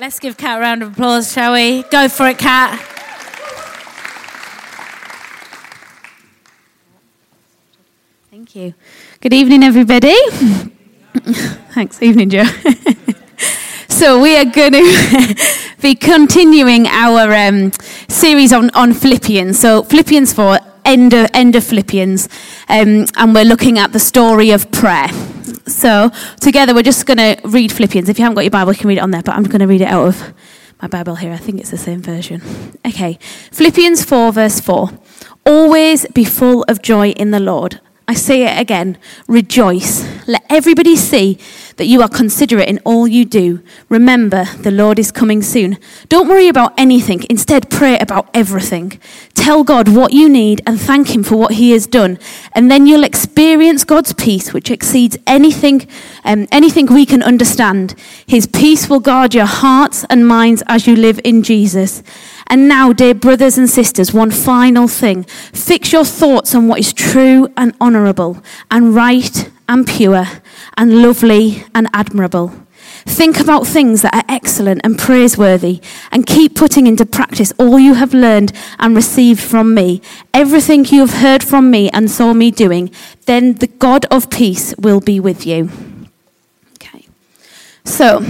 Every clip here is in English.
Let's give Kat a round of applause, shall we? Go for it, Kat. Thank you. Good evening, everybody. Thanks. Evening, Joe. so, we are going to be continuing our um, series on, on Philippians. So, Philippians 4, end of, end of Philippians, um, and we're looking at the story of prayer. So, together, we're just going to read Philippians. If you haven't got your Bible, you can read it on there, but I'm going to read it out of my Bible here. I think it's the same version. Okay. Philippians 4, verse 4. Always be full of joy in the Lord. I say it again rejoice. Let everybody see that you are considerate in all you do. Remember, the Lord is coming soon. Don't worry about anything. Instead, pray about everything. Tell God what you need and thank Him for what He has done. And then you'll experience God's peace, which exceeds anything, um, anything we can understand. His peace will guard your hearts and minds as you live in Jesus. And now, dear brothers and sisters, one final thing. Fix your thoughts on what is true and honourable, and right and pure, and lovely and admirable. Think about things that are excellent and praiseworthy, and keep putting into practice all you have learned and received from me, everything you have heard from me and saw me doing. Then the God of peace will be with you. Okay. So,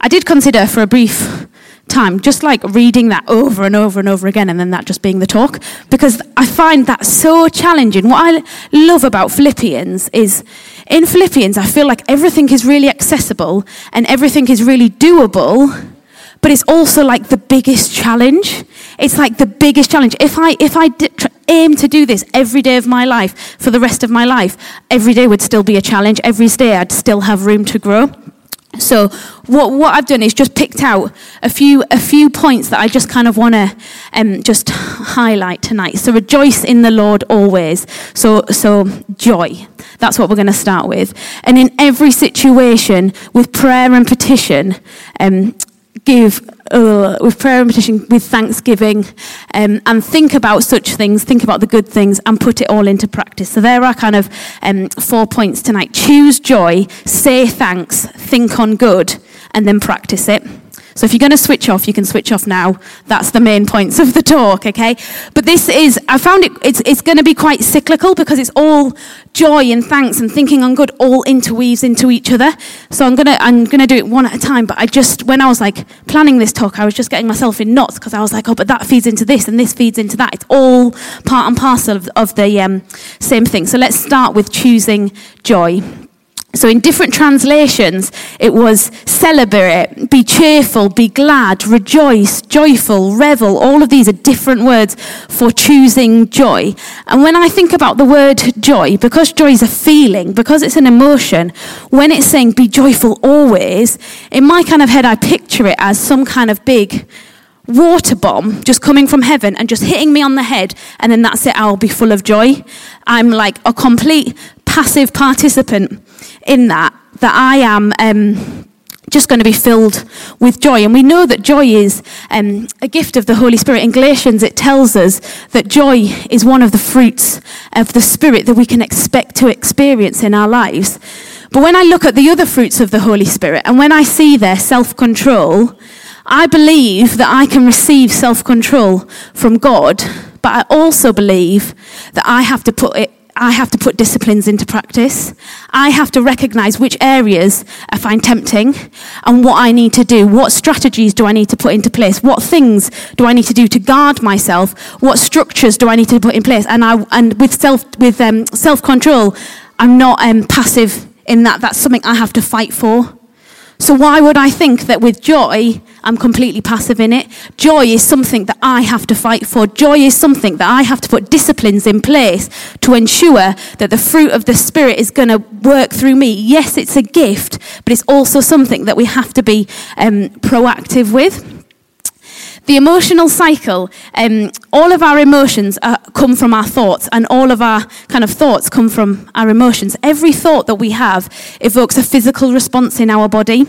I did consider for a brief time, just like reading that over and over and over again, and then that just being the talk, because I find that so challenging. What I love about Philippians is in Philippians, I feel like everything is really accessible and everything is really doable, but it's also like the biggest challenge. It's like the biggest challenge. If I, if I did, aim to do this every day of my life for the rest of my life, every day would still be a challenge. Every day I'd still have room to grow. So what, what I've done is just picked out a few a few points that I just kind of want to um, just highlight tonight. So rejoice in the Lord always. So so joy. That's what we're going to start with. And in every situation, with prayer and petition, um, give uh, with prayer and petition, with thanksgiving, um, and think about such things, think about the good things, and put it all into practice. So there are kind of um, four points tonight. Choose joy, say thanks, think on good, and then practice it. So if you're going to switch off, you can switch off now. That's the main points of the talk, okay? But this is, I found it, it's, it's going to be quite cyclical because it's all joy and thanks and thinking on good all interweaves into each other. So I'm going to, I'm going to do it one at a time. But I just, when I was like planning this talk, I was just getting myself in knots because I was like, oh, but that feeds into this and this feeds into that. It's all part and parcel of, of the um, same thing. So let's start with choosing joy. So, in different translations, it was celebrate, be cheerful, be glad, rejoice, joyful, revel. All of these are different words for choosing joy. And when I think about the word joy, because joy is a feeling, because it's an emotion, when it's saying be joyful always, in my kind of head, I picture it as some kind of big water bomb just coming from heaven and just hitting me on the head, and then that's it, I'll be full of joy. I'm like a complete passive participant in that, that I am um, just going to be filled with joy. And we know that joy is um, a gift of the Holy Spirit. In Galatians, it tells us that joy is one of the fruits of the Spirit that we can expect to experience in our lives. But when I look at the other fruits of the Holy Spirit and when I see their self control, I believe that I can receive self control from God, but I also believe that I have to put it I have to put disciplines into practice. I have to recognize which areas I find tempting and what I need to do. What strategies do I need to put into place? What things do I need to do to guard myself? What structures do I need to put in place? And, I, and with, self, with um, self-control, I'm not um, passive in that. That's something I have to fight for. So why would I think that with joy, I'm completely passive in it? Joy is something that I have to fight for. Joy is something that I have to put disciplines in place to ensure that the fruit of the Spirit is going to work through me. Yes, it's a gift, but it's also something that we have to be um, proactive with. The emotional cycle, um, all of our emotions are, come from our thoughts, and all of our kind of thoughts come from our emotions. Every thought that we have evokes a physical response in our body.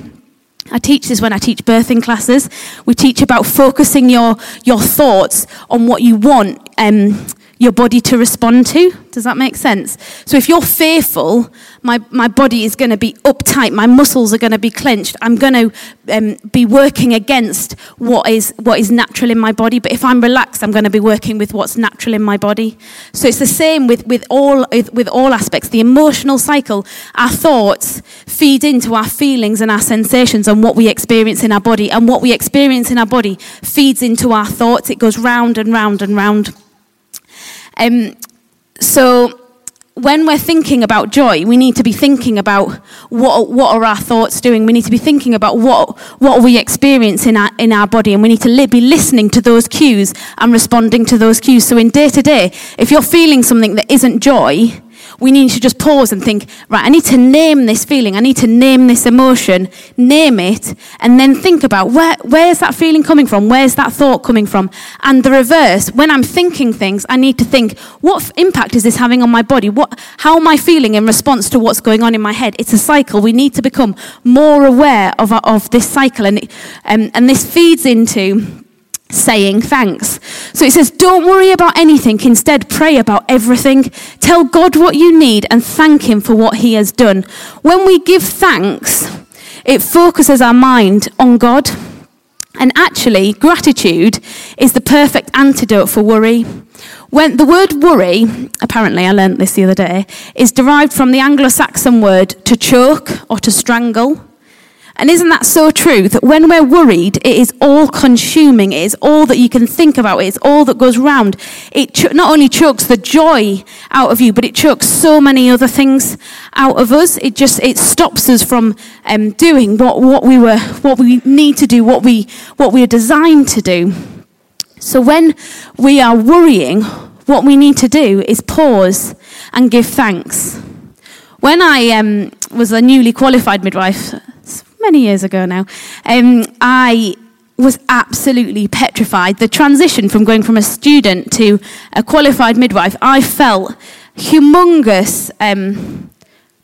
I teach this when I teach birthing classes. We teach about focusing your, your thoughts on what you want um, your body to respond to. Does that make sense? So if you're fearful, my, my body is going to be uptight, my muscles are going to be clenched, I'm going to um, be working against what is, what is natural in my body. But if I'm relaxed, I'm going to be working with what's natural in my body. So it's the same with, with, all, with all aspects. The emotional cycle, our thoughts feed into our feelings and our sensations and what we experience in our body. And what we experience in our body feeds into our thoughts. It goes round and round and round. Um, so when we're thinking about joy, we need to be thinking about what, what are our thoughts doing. We need to be thinking about what, what we experience in our, in our body, and we need to li- be listening to those cues and responding to those cues. So, in day to day, if you're feeling something that isn't joy, we need to just pause and think, right, I need to name this feeling, I need to name this emotion, name it, and then think about where, where's that feeling coming from? Where's that thought coming from? And the reverse, when I'm thinking things, I need to think, what impact is this having on my body? What, how am I feeling in response to what's going on in my head? It's a cycle. We need to become more aware of, of this cycle, and, um, and this feeds into saying thanks. So it says, don't worry about anything. Instead, pray about everything. Tell God what you need and thank Him for what He has done. When we give thanks, it focuses our mind on God. And actually, gratitude is the perfect antidote for worry. When the word worry, apparently I learnt this the other day, is derived from the Anglo Saxon word to choke or to strangle. And isn't that so true that when we're worried, it is all consuming, it is all that you can think about, it is all that goes round. It ch- not only chokes the joy out of you, but it chokes so many other things out of us. It just it stops us from um, doing what, what we were what we need to do, what we what we are designed to do. So when we are worrying, what we need to do is pause and give thanks. When I um, was a newly qualified midwife, many years ago now, um, I was absolutely petrified. The transition from going from a student to a qualified midwife, I felt humongous um,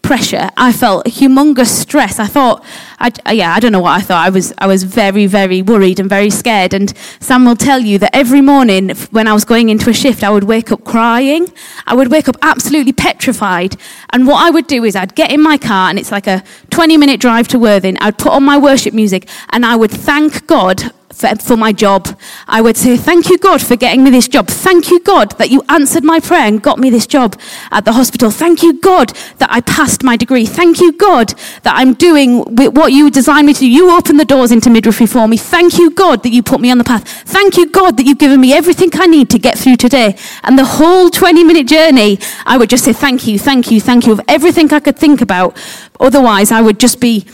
pressure. I felt humongous stress. I thought, I, yeah, I don't know what I thought. I was, I was very, very worried and very scared. And Sam will tell you that every morning when I was going into a shift, I would wake up crying. I would wake up absolutely petrified. And what I would do is I'd get in my car, and it's like a 20 minute drive to Worthing. I'd put on my worship music, and I would thank God for, for, my job. I would say, Thank you, God, for getting me this job. Thank you, God, that you answered my prayer and got me this job at the hospital. Thank you, God, that I passed my degree. Thank you, God, that I'm doing what you designed me to do. You opened the doors into midwifery for me. Thank you, God, that you put me on the path. Thank you, God, that you've given me everything I need to get through today. And the whole 20 minute journey, I would just say, Thank you, thank you, thank you, of everything I could think about. Otherwise, I would just be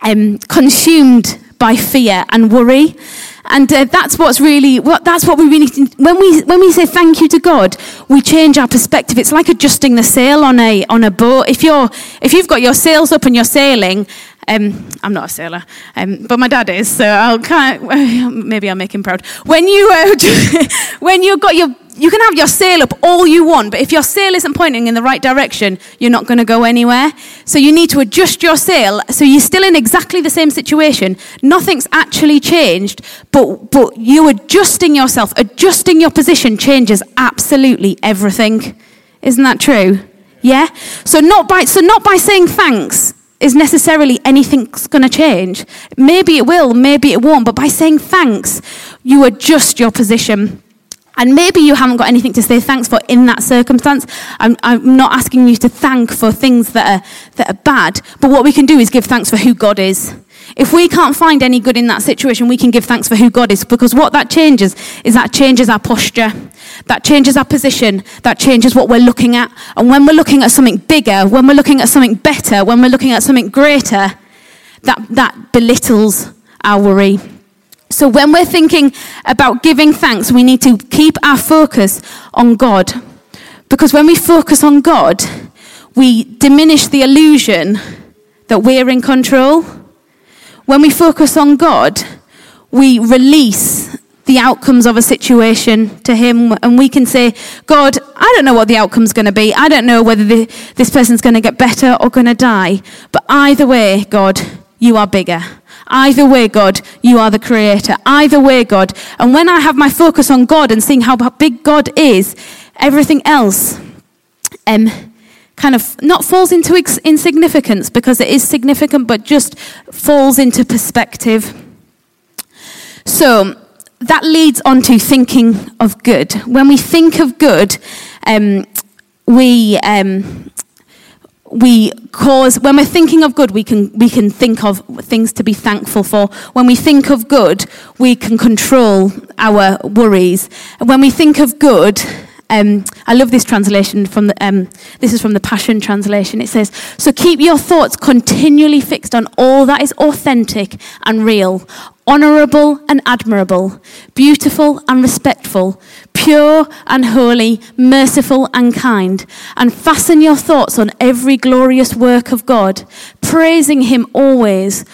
um, consumed by fear and worry. And uh, that's what's really, what, that's what we really, when we, when we say thank you to God, we change our perspective. It's like adjusting the sail on a, on a boat. If you're, if you've got your sails up and you're sailing, um, I'm not a sailor, um, but my dad is, so I'll kind of, maybe I'll make him proud. When you, uh, when you've got your you can have your sail up all you want, but if your sail isn't pointing in the right direction, you're not going to go anywhere. So you need to adjust your sail so you're still in exactly the same situation. Nothing's actually changed, but, but you adjusting yourself, adjusting your position changes absolutely everything. Isn't that true? Yeah? So not by, so not by saying thanks is necessarily anything's going to change. Maybe it will, maybe it won't, but by saying thanks, you adjust your position. And maybe you haven't got anything to say thanks for in that circumstance. I'm, I'm, not asking you to thank for things that are, that are bad, but what we can do is give thanks for who God is. If we can't find any good in that situation, we can give thanks for who God is, because what that changes is that changes our posture, that changes our position, that changes what we're looking at. And when we're looking at something bigger, when we're looking at something better, when we're looking at something greater, that, that belittles our worry. So when we're thinking about giving thanks, we need to keep our focus on God. Because when we focus on God, we diminish the illusion that we're in control. When we focus on God, we release the outcomes of a situation to Him, and we can say, God, I don't know what the outcome's going to be. I don't know whether the, this person's going to get better or going to die. But either way, God, you are bigger. Either way, God, you are the creator. Either way, God. And when I have my focus on God and seeing how big God is, everything else um, kind of not falls into insignificance because it is significant, but just falls into perspective. So that leads on to thinking of good. When we think of good, um, we um, we cause when we're thinking of good we can we can think of things to be thankful for when we think of good we can control our worries when we think of good um, I love this translation from the, um, this is from the Passion Translation. It says, So keep your thoughts continually fixed on all that is authentic and real, honourable and admirable, beautiful and respectful, pure and holy, merciful and kind, and fasten your thoughts on every glorious work of God, praising Him always.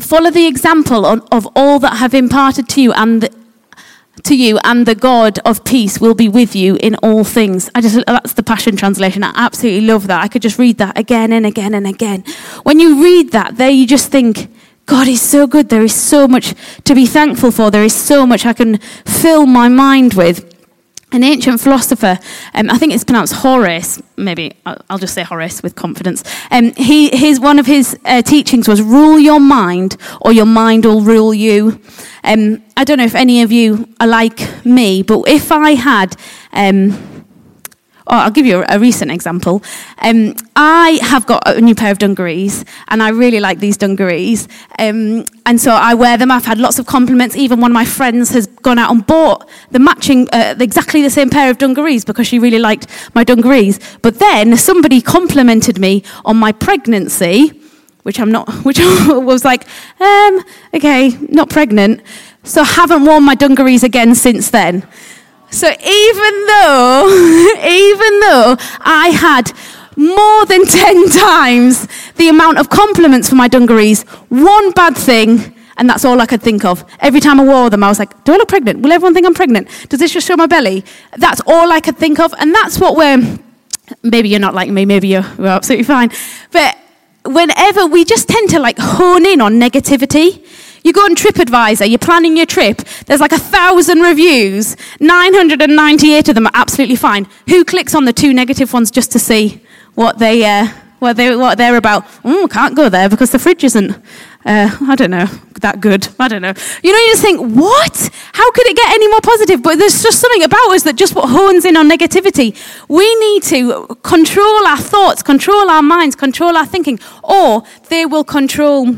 Follow the example of all that have imparted to you and to you and the God of peace will be with you in all things. I just that's the Passion translation. I absolutely love that. I could just read that again and again and again. When you read that, there you just think God is so good. There is so much to be thankful for. There is so much I can fill my mind with an ancient philosopher, um, I think it's pronounced Horace, maybe I'll just say Horace with confidence. Um, he, his, one of his uh, teachings was rule your mind or your mind will rule you. Um, I don't know if any of you are like me, but if I had um, Oh, I'll give you a, a recent example. Um, I have got a new pair of dungarees, and I really like these dungarees. Um, and so I wear them. I've had lots of compliments. Even one of my friends has gone out and bought the matching, uh, exactly the same pair of dungarees because she really liked my dungarees. But then somebody complimented me on my pregnancy, which I'm not, which was like, um, okay, not pregnant. So I haven't worn my dungarees again since then. So even though, even though I had more than 10 times the amount of compliments for my dungarees, one bad thing, and that's all I could think of. Every time I wore them, I was like, do I look pregnant? Will everyone think I'm pregnant? Does this just show my belly? That's all I could think of. And that's what we're, maybe you're not like me, maybe you're, you're absolutely fine. But whenever we just tend to like hone in on negativity, you go on TripAdvisor, you're planning your trip, there's like a thousand reviews, 998 of them are absolutely fine. Who clicks on the two negative ones just to see what, they, uh, what, they, what they're about? Oh, can't go there because the fridge isn't, uh, I don't know, that good. I don't know. You know, you just think, what? How could it get any more positive? But there's just something about us that just hones in on negativity. We need to control our thoughts, control our minds, control our thinking, or they will control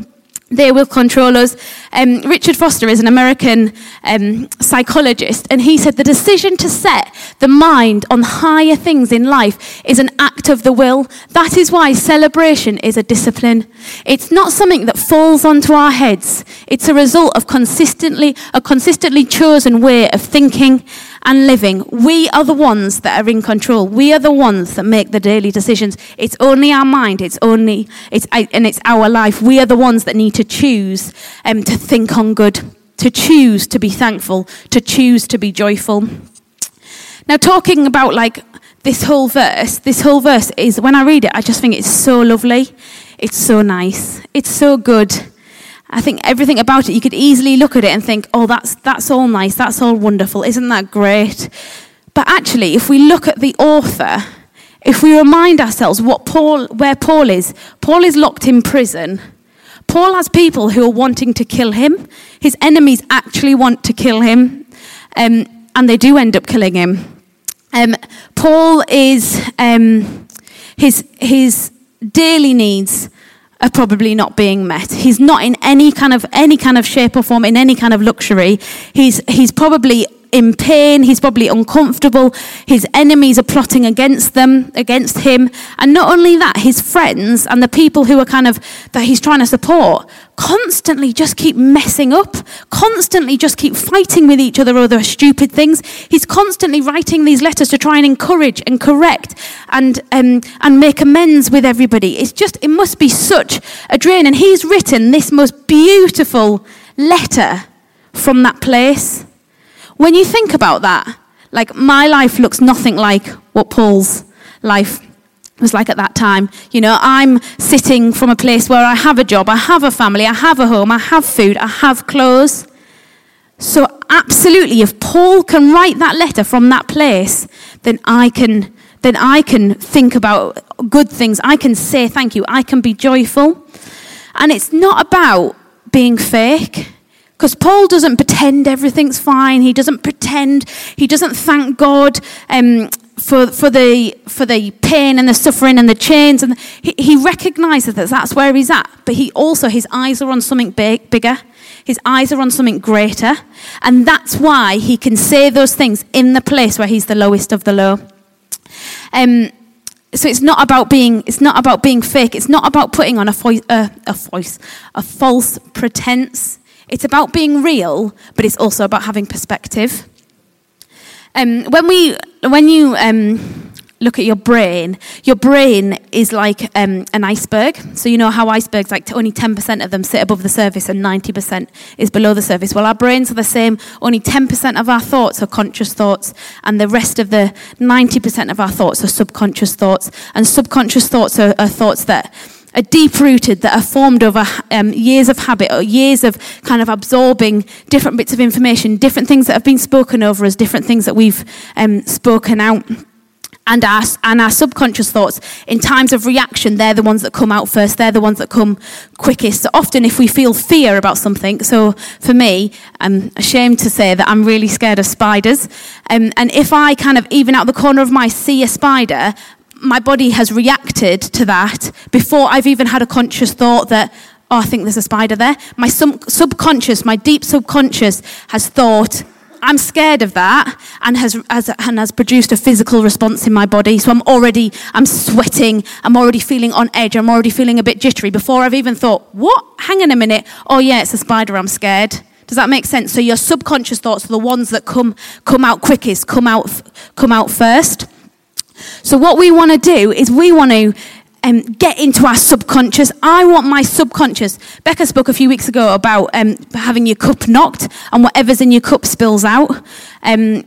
they will control us. Um, Richard Foster is an American um, psychologist, and he said the decision to set the mind on higher things in life is an act of the will. That is why celebration is a discipline. It's not something that falls onto our heads. It's a result of consistently a consistently chosen way of thinking and living. We are the ones that are in control. We are the ones that make the daily decisions. It's only our mind. It's only it's and it's our life. We are the ones that need to choose um, to think on good, to choose to be thankful, to choose to be joyful. Now, talking about like this whole verse, this whole verse is when I read it, I just think it's so lovely. It's so nice. It's so good. I think everything about it, you could easily look at it and think, oh, that's, that's all nice, that's all wonderful, isn't that great? But actually, if we look at the author, if we remind ourselves what Paul, where Paul is, Paul is locked in prison. Paul has people who are wanting to kill him. His enemies actually want to kill him, um, and they do end up killing him. Um, Paul is um, his his daily needs are probably not being met. He's not in any kind of any kind of shape or form in any kind of luxury. He's he's probably in pain, he's probably uncomfortable. His enemies are plotting against them, against him. And not only that, his friends and the people who are kind of that he's trying to support constantly just keep messing up, constantly just keep fighting with each other over stupid things. He's constantly writing these letters to try and encourage and correct and um, and make amends with everybody. It's just it must be such a drain. And he's written this most beautiful letter from that place. When you think about that, like my life looks nothing like what Paul's life was like at that time. You know, I'm sitting from a place where I have a job, I have a family, I have a home, I have food, I have clothes. So absolutely, if Paul can write that letter from that place, then I can, then I can think about good things. I can say thank you. I can be joyful. And it's not about being fake. Because Paul doesn't pretend everything's fine. He doesn't pretend. He doesn't thank God um, for, for, the, for the pain and the suffering and the chains. And he, he recognizes that that's where he's at. But he also, his eyes are on something big, bigger. His eyes are on something greater. And that's why he can say those things in the place where he's the lowest of the low. Um, so it's not about being it's not about being fake it's not about putting on a voice uh, a voice a false pretense it's about being real but it's also about having perspective um, when we when you um, look at your brain, your brain is like um, an iceberg. So you know how icebergs, like only 10% of them sit above the surface and 90% is below the surface. Well, our brains are the same. Only 10% of our thoughts are conscious thoughts, and the rest of the 90% of our thoughts are subconscious thoughts. And subconscious thoughts are, are thoughts that are deep rooted, that are formed over um, years of habit or years of kind of absorbing different bits of information, different things that have been spoken over us, different things that we've um, spoken out. And our, and our subconscious thoughts in times of reaction they're the ones that come out first they're the ones that come quickest. So often if we feel fear about something so for me i'm ashamed to say that i'm really scared of spiders. Um, and if i kind of even out the corner of my see a spider my body has reacted to that before i've even had a conscious thought that oh i think there's a spider there my sub- subconscious my deep subconscious has thought I'm scared of that and has, has, and has produced a physical response in my body. So I'm already, I'm sweating. I'm already feeling on edge. I'm already feeling a bit jittery before I've even thought, what? Hang on a minute. Oh yeah, it's a spider. I'm scared. Does that make sense? So your subconscious thoughts are the ones that come, come out quickest, come out, come out first. So what we want to do is we want to um, get into our subconscious. I want my subconscious. Becca spoke a few weeks ago about um, having your cup knocked and whatever's in your cup spills out. Um,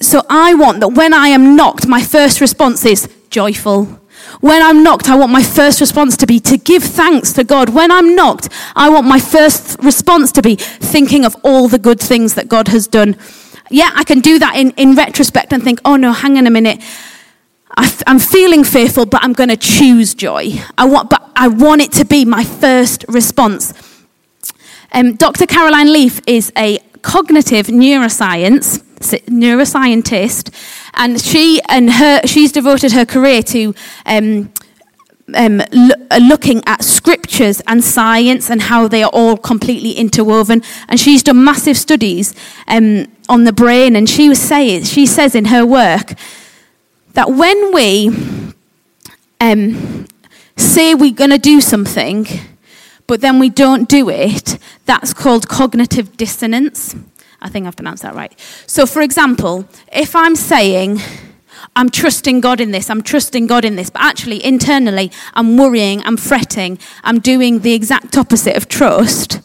so I want that when I am knocked, my first response is joyful. When I'm knocked, I want my first response to be to give thanks to God. When I'm knocked, I want my first response to be thinking of all the good things that God has done. Yeah, I can do that in, in retrospect and think, oh no, hang on a minute. I am feeling fearful, but I'm going to choose joy. I want, but I want it to be my first response. Um, Dr. Caroline Leaf is a cognitive neuroscience neuroscientist, and she and her she's devoted her career to. Um, um, looking at scriptures and science and how they are all completely interwoven. And she's done massive studies um, on the brain. And she was saying, she says in her work that when we um, say we're going to do something, but then we don't do it, that's called cognitive dissonance. I think I've pronounced that right. So, for example, if I'm saying, I'm trusting God in this, I'm trusting God in this, but actually internally I'm worrying, I'm fretting, I'm doing the exact opposite of trust,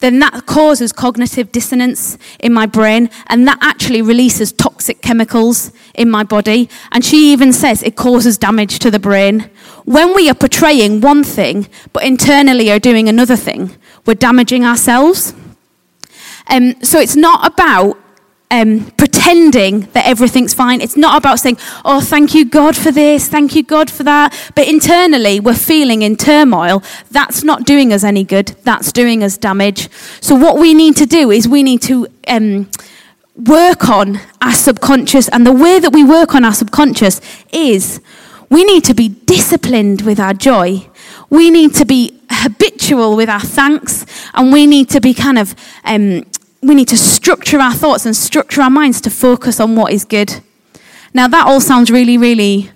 then that causes cognitive dissonance in my brain, and that actually releases toxic chemicals in my body. And she even says it causes damage to the brain. When we are portraying one thing, but internally are doing another thing, we're damaging ourselves. Um, so it's not about um, pretending that everything's fine. It's not about saying, oh, thank you, God, for this, thank you, God, for that. But internally, we're feeling in turmoil. That's not doing us any good, that's doing us damage. So, what we need to do is we need to. Um, work on our subconscious, and the way that we work on our subconscious is we need to be disciplined with our joy. We need to be habitual with our thanks, and we need to be kind of um, we need to structure our thoughts and structure our minds to focus on what is good. Now, that all sounds really, really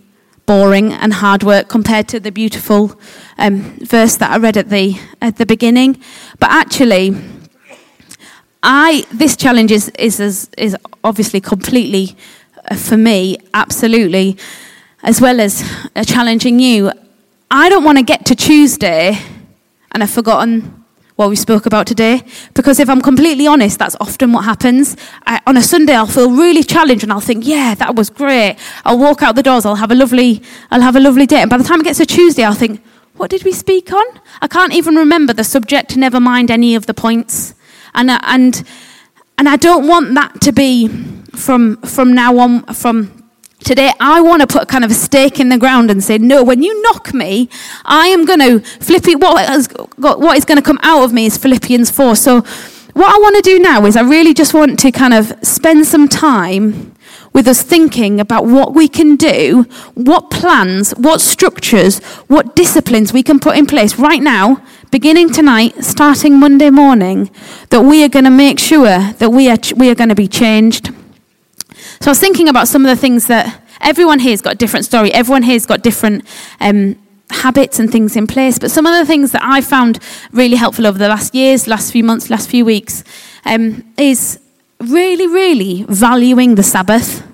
boring and hard work compared to the beautiful um, verse that I read at the, at the beginning. But actually, I, this challenge is, is, is obviously completely, uh, for me, absolutely, as well as challenging you. I don't want to get to Tuesday and I've forgotten what we spoke about today. Because if I'm completely honest, that's often what happens. I, on a Sunday, I'll feel really challenged and I'll think, yeah, that was great. I'll walk out the doors, I'll have a lovely, I'll have a lovely day. And by the time it gets to Tuesday, I'll think, what did we speak on? I can't even remember the subject, never mind any of the points. And, uh, and and I don't want that to be from, from now on, from Today, I want to put kind of a stake in the ground and say, no, when you knock me, I am going to, Philippi, what is, what is going to come out of me is Philippians 4. So, what I want to do now is I really just want to kind of spend some time with us thinking about what we can do, what plans, what structures, what disciplines we can put in place right now, beginning tonight, starting Monday morning, that we are going to make sure that we are, we are going to be changed. So I was thinking about some of the things that everyone here's got a different story. Everyone here's got different um, habits and things in place. But some of the things that I found really helpful over the last years, last few months, last few weeks, um, is really, really valuing the Sabbath.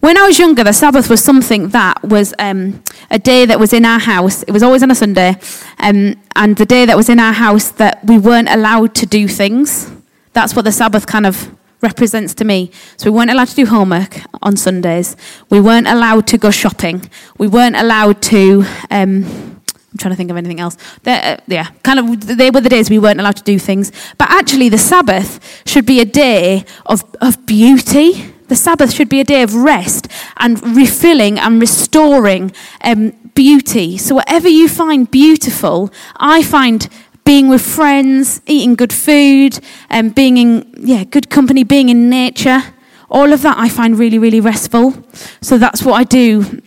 When I was younger, the Sabbath was something that was um, a day that was in our house. It was always on a Sunday, um, and the day that was in our house that we weren't allowed to do things. That's what the Sabbath kind of represents to me. So we weren't allowed to do homework on Sundays. We weren't allowed to go shopping. We weren't allowed to. Um, I'm trying to think of anything else. Uh, yeah, kind of. They were the days we weren't allowed to do things. But actually, the Sabbath should be a day of of beauty. The Sabbath should be a day of rest and refilling and restoring um, beauty. So whatever you find beautiful, I find being with friends, eating good food, and um, being in yeah, good company, being in nature. All of that I find really, really restful. So that's what I do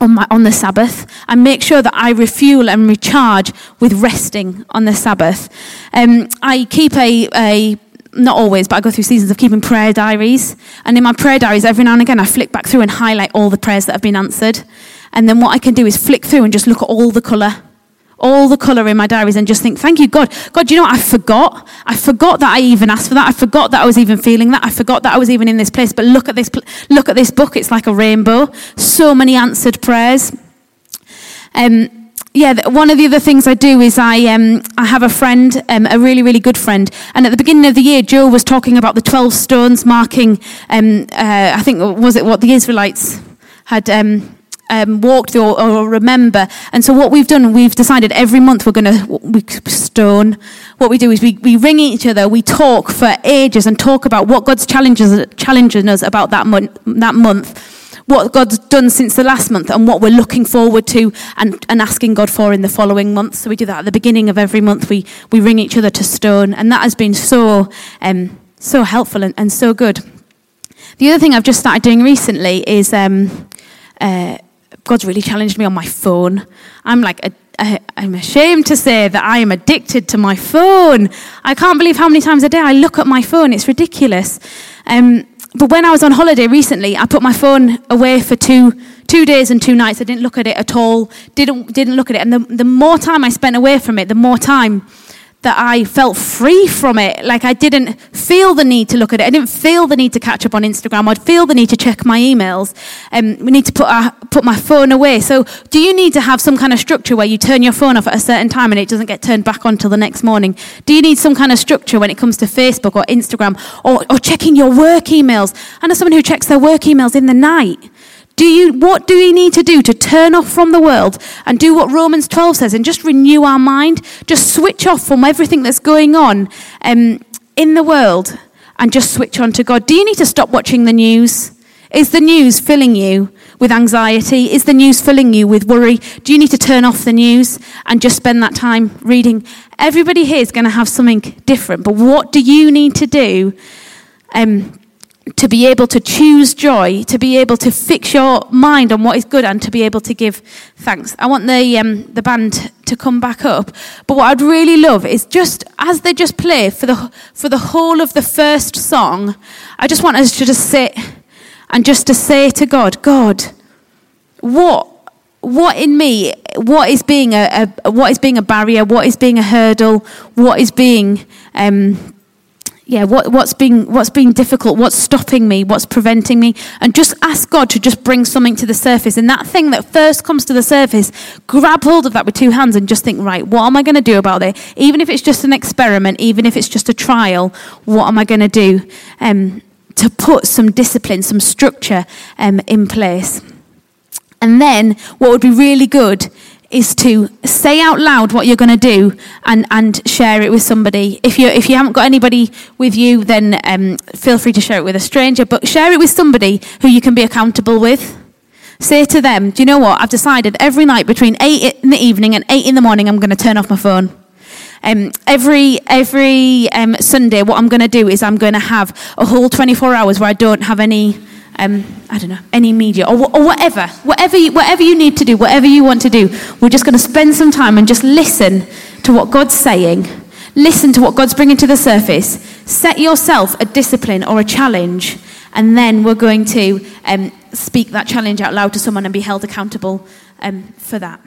on, my, on the Sabbath. I make sure that I refuel and recharge with resting on the Sabbath. Um, I keep a, a not always, but I go through seasons of keeping prayer diaries. And in my prayer diaries, every now and again, I flick back through and highlight all the prayers that have been answered. And then what I can do is flick through and just look at all the colour all the colour in my diaries and just think, thank you, God. God, you know what? I forgot. I forgot that I even asked for that. I forgot that I was even feeling that. I forgot that I was even in this place. But look at this, look at this book. It's like a rainbow. So many answered prayers. Um, yeah, one of the other things I do is I, um, I have a friend, um, a really, really good friend. And at the beginning of the year, Joe was talking about the 12 stones marking, um, uh, I think, was it what the Israelites had um, um, walked or, or, remember. And so what we've done, we've decided every month we're going to we stone. What we do is we, we ring each other, we talk for ages and talk about what God's challenges challenging us about that month. That month. What God's done since the last month and what we're looking forward to and, and asking God for in the following month. So we do that at the beginning of every month. We, we ring each other to stone. And that has been so, um, so helpful and, and so good. The other thing I've just started doing recently is um, uh, God's really challenged me on my phone. I'm like, I'm ashamed to say that I am addicted to my phone. I can't believe how many times a day I look at my phone. It's ridiculous. Um, but when I was on holiday recently, I put my phone away for two two days and two nights. I didn't look at it at all. Didn't didn't look at it. And the, the more time I spent away from it, the more time that I felt free from it. Like I didn't feel the need to look at it. I didn't feel the need to catch up on Instagram. I'd feel the need to check my emails. Um, we need to put, our, put my phone away. So, do you need to have some kind of structure where you turn your phone off at a certain time and it doesn't get turned back on till the next morning? Do you need some kind of structure when it comes to Facebook or Instagram or, or checking your work emails? I know someone who checks their work emails in the night. Do you, what do we need to do to turn off from the world and do what Romans 12 says and just renew our mind? Just switch off from everything that's going on um, in the world and just switch on to God. Do you need to stop watching the news? Is the news filling you with anxiety? Is the news filling you with worry? Do you need to turn off the news and just spend that time reading? Everybody here is going to have something different, but what do you need to do? Um, to be able to choose joy, to be able to fix your mind on what is good, and to be able to give thanks. I want the um, the band to come back up. But what I'd really love is just as they just play for the for the whole of the first song, I just want us to just sit and just to say to God, God, what what in me, what is being a, a what is being a barrier, what is being a hurdle, what is being um, yeah, what, what's being what's being difficult, what's stopping me, what's preventing me, and just ask God to just bring something to the surface. And that thing that first comes to the surface, grab hold of that with two hands and just think, right, what am I going to do about it? Even if it's just an experiment, even if it's just a trial, what am I going to do um, to put some discipline, some structure um, in place? And then what would be really good is to say out loud what you're going to do and, and share it with somebody. If you, if you haven't got anybody with you, then um, feel free to share it with a stranger, but share it with somebody who you can be accountable with. Say to them, Do you know what? I've decided every night between 8 in the evening and 8 in the morning, I'm going to turn off my phone. Um, every every um, Sunday, what I'm going to do is I'm going to have a whole 24 hours where I don't have any um, I don't know, any media or, or whatever, whatever you, whatever you need to do, whatever you want to do. We're just going to spend some time and just listen to what God's saying. Listen to what God's bringing to the surface. Set yourself a discipline or a challenge, and then we're going to um, speak that challenge out loud to someone and be held accountable um, for that.